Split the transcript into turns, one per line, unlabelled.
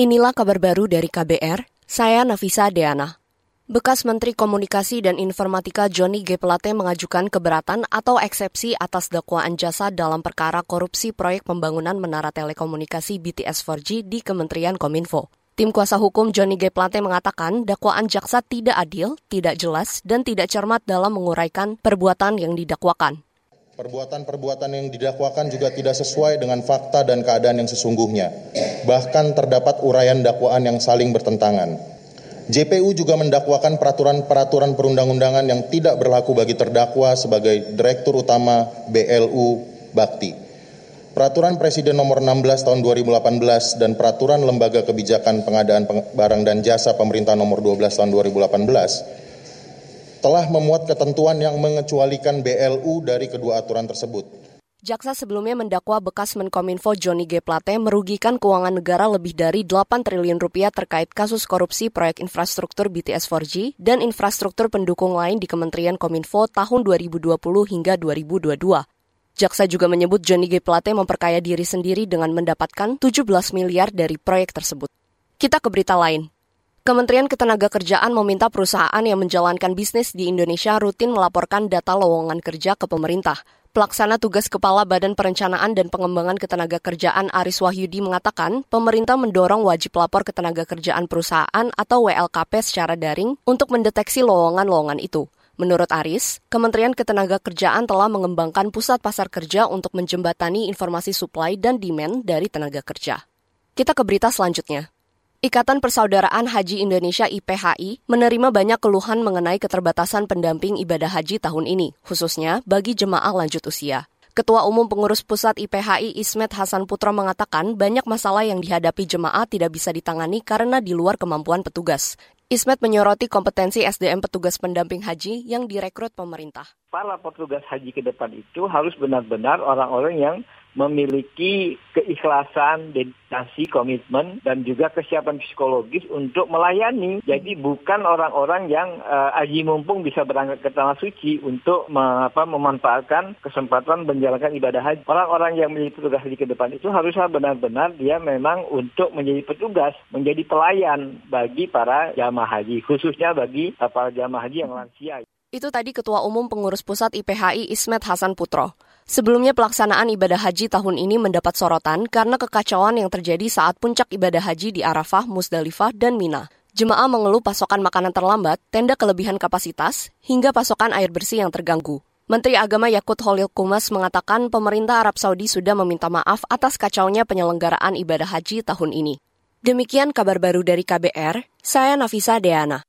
Inilah kabar baru dari KBR, saya Nafisa Deana. Bekas Menteri Komunikasi dan Informatika Johnny G. Pelate mengajukan keberatan atau eksepsi atas dakwaan jasa dalam perkara korupsi proyek pembangunan menara telekomunikasi BTS 4G di Kementerian Kominfo. Tim kuasa hukum Johnny G. Plate mengatakan dakwaan jaksa tidak adil, tidak jelas, dan tidak cermat dalam menguraikan perbuatan yang didakwakan.
Perbuatan-perbuatan yang didakwakan juga tidak sesuai dengan fakta dan keadaan yang sesungguhnya. Bahkan terdapat uraian dakwaan yang saling bertentangan. JPU juga mendakwakan peraturan-peraturan perundang-undangan yang tidak berlaku bagi terdakwa sebagai Direktur Utama BLU Bakti. Peraturan Presiden nomor 16 tahun 2018 dan Peraturan Lembaga Kebijakan Pengadaan Barang dan Jasa Pemerintah nomor 12 tahun 2018 telah memuat ketentuan yang mengecualikan BLU dari kedua aturan tersebut.
Jaksa sebelumnya mendakwa bekas Menkominfo Johnny G. Plate merugikan keuangan negara lebih dari 8 triliun rupiah terkait kasus korupsi proyek infrastruktur BTS 4G dan infrastruktur pendukung lain di Kementerian Kominfo tahun 2020 hingga 2022. Jaksa juga menyebut Johnny G. Plate memperkaya diri sendiri dengan mendapatkan 17 miliar dari proyek tersebut. Kita ke berita lain. Kementerian Ketenagakerjaan meminta perusahaan yang menjalankan bisnis di Indonesia rutin melaporkan data lowongan kerja ke pemerintah. Pelaksana tugas Kepala Badan Perencanaan dan Pengembangan Ketenagakerjaan Aris Wahyudi mengatakan, pemerintah mendorong wajib lapor ketenagakerjaan perusahaan atau WLKP secara daring untuk mendeteksi lowongan-lowongan itu. Menurut Aris, Kementerian Ketenagakerjaan telah mengembangkan pusat pasar kerja untuk menjembatani informasi supply dan demand dari tenaga kerja. Kita ke berita selanjutnya. Ikatan Persaudaraan Haji Indonesia IPHI menerima banyak keluhan mengenai keterbatasan pendamping ibadah haji tahun ini, khususnya bagi jemaah lanjut usia. Ketua Umum Pengurus Pusat IPHI Ismet Hasan Putro mengatakan banyak masalah yang dihadapi jemaah tidak bisa ditangani karena di luar kemampuan petugas. Ismet menyoroti kompetensi SDM petugas pendamping haji yang direkrut pemerintah.
Para petugas haji ke depan itu harus benar-benar orang-orang yang memiliki keikhlasan, dedikasi, komitmen, dan juga kesiapan psikologis untuk melayani. Jadi bukan orang-orang yang uh, aji mumpung bisa berangkat ke tanah suci untuk me, apa, memanfaatkan kesempatan menjalankan ibadah haji. Orang-orang yang menjadi petugas haji ke depan itu haruslah benar-benar dia memang untuk menjadi petugas, menjadi pelayan bagi para jamaah haji, khususnya bagi uh, para jamaah haji yang lansia.
Itu tadi Ketua Umum Pengurus Pusat IPHI Ismet Hasan Putro. Sebelumnya pelaksanaan ibadah haji tahun ini mendapat sorotan karena kekacauan yang terjadi saat puncak ibadah haji di Arafah, Musdalifah, dan Mina. Jemaah mengeluh pasokan makanan terlambat, tenda kelebihan kapasitas, hingga pasokan air bersih yang terganggu. Menteri Agama Yakut Holil Kumas mengatakan pemerintah Arab Saudi sudah meminta maaf atas kacaunya penyelenggaraan ibadah haji tahun ini. Demikian kabar baru dari KBR, saya Nafisa Deana.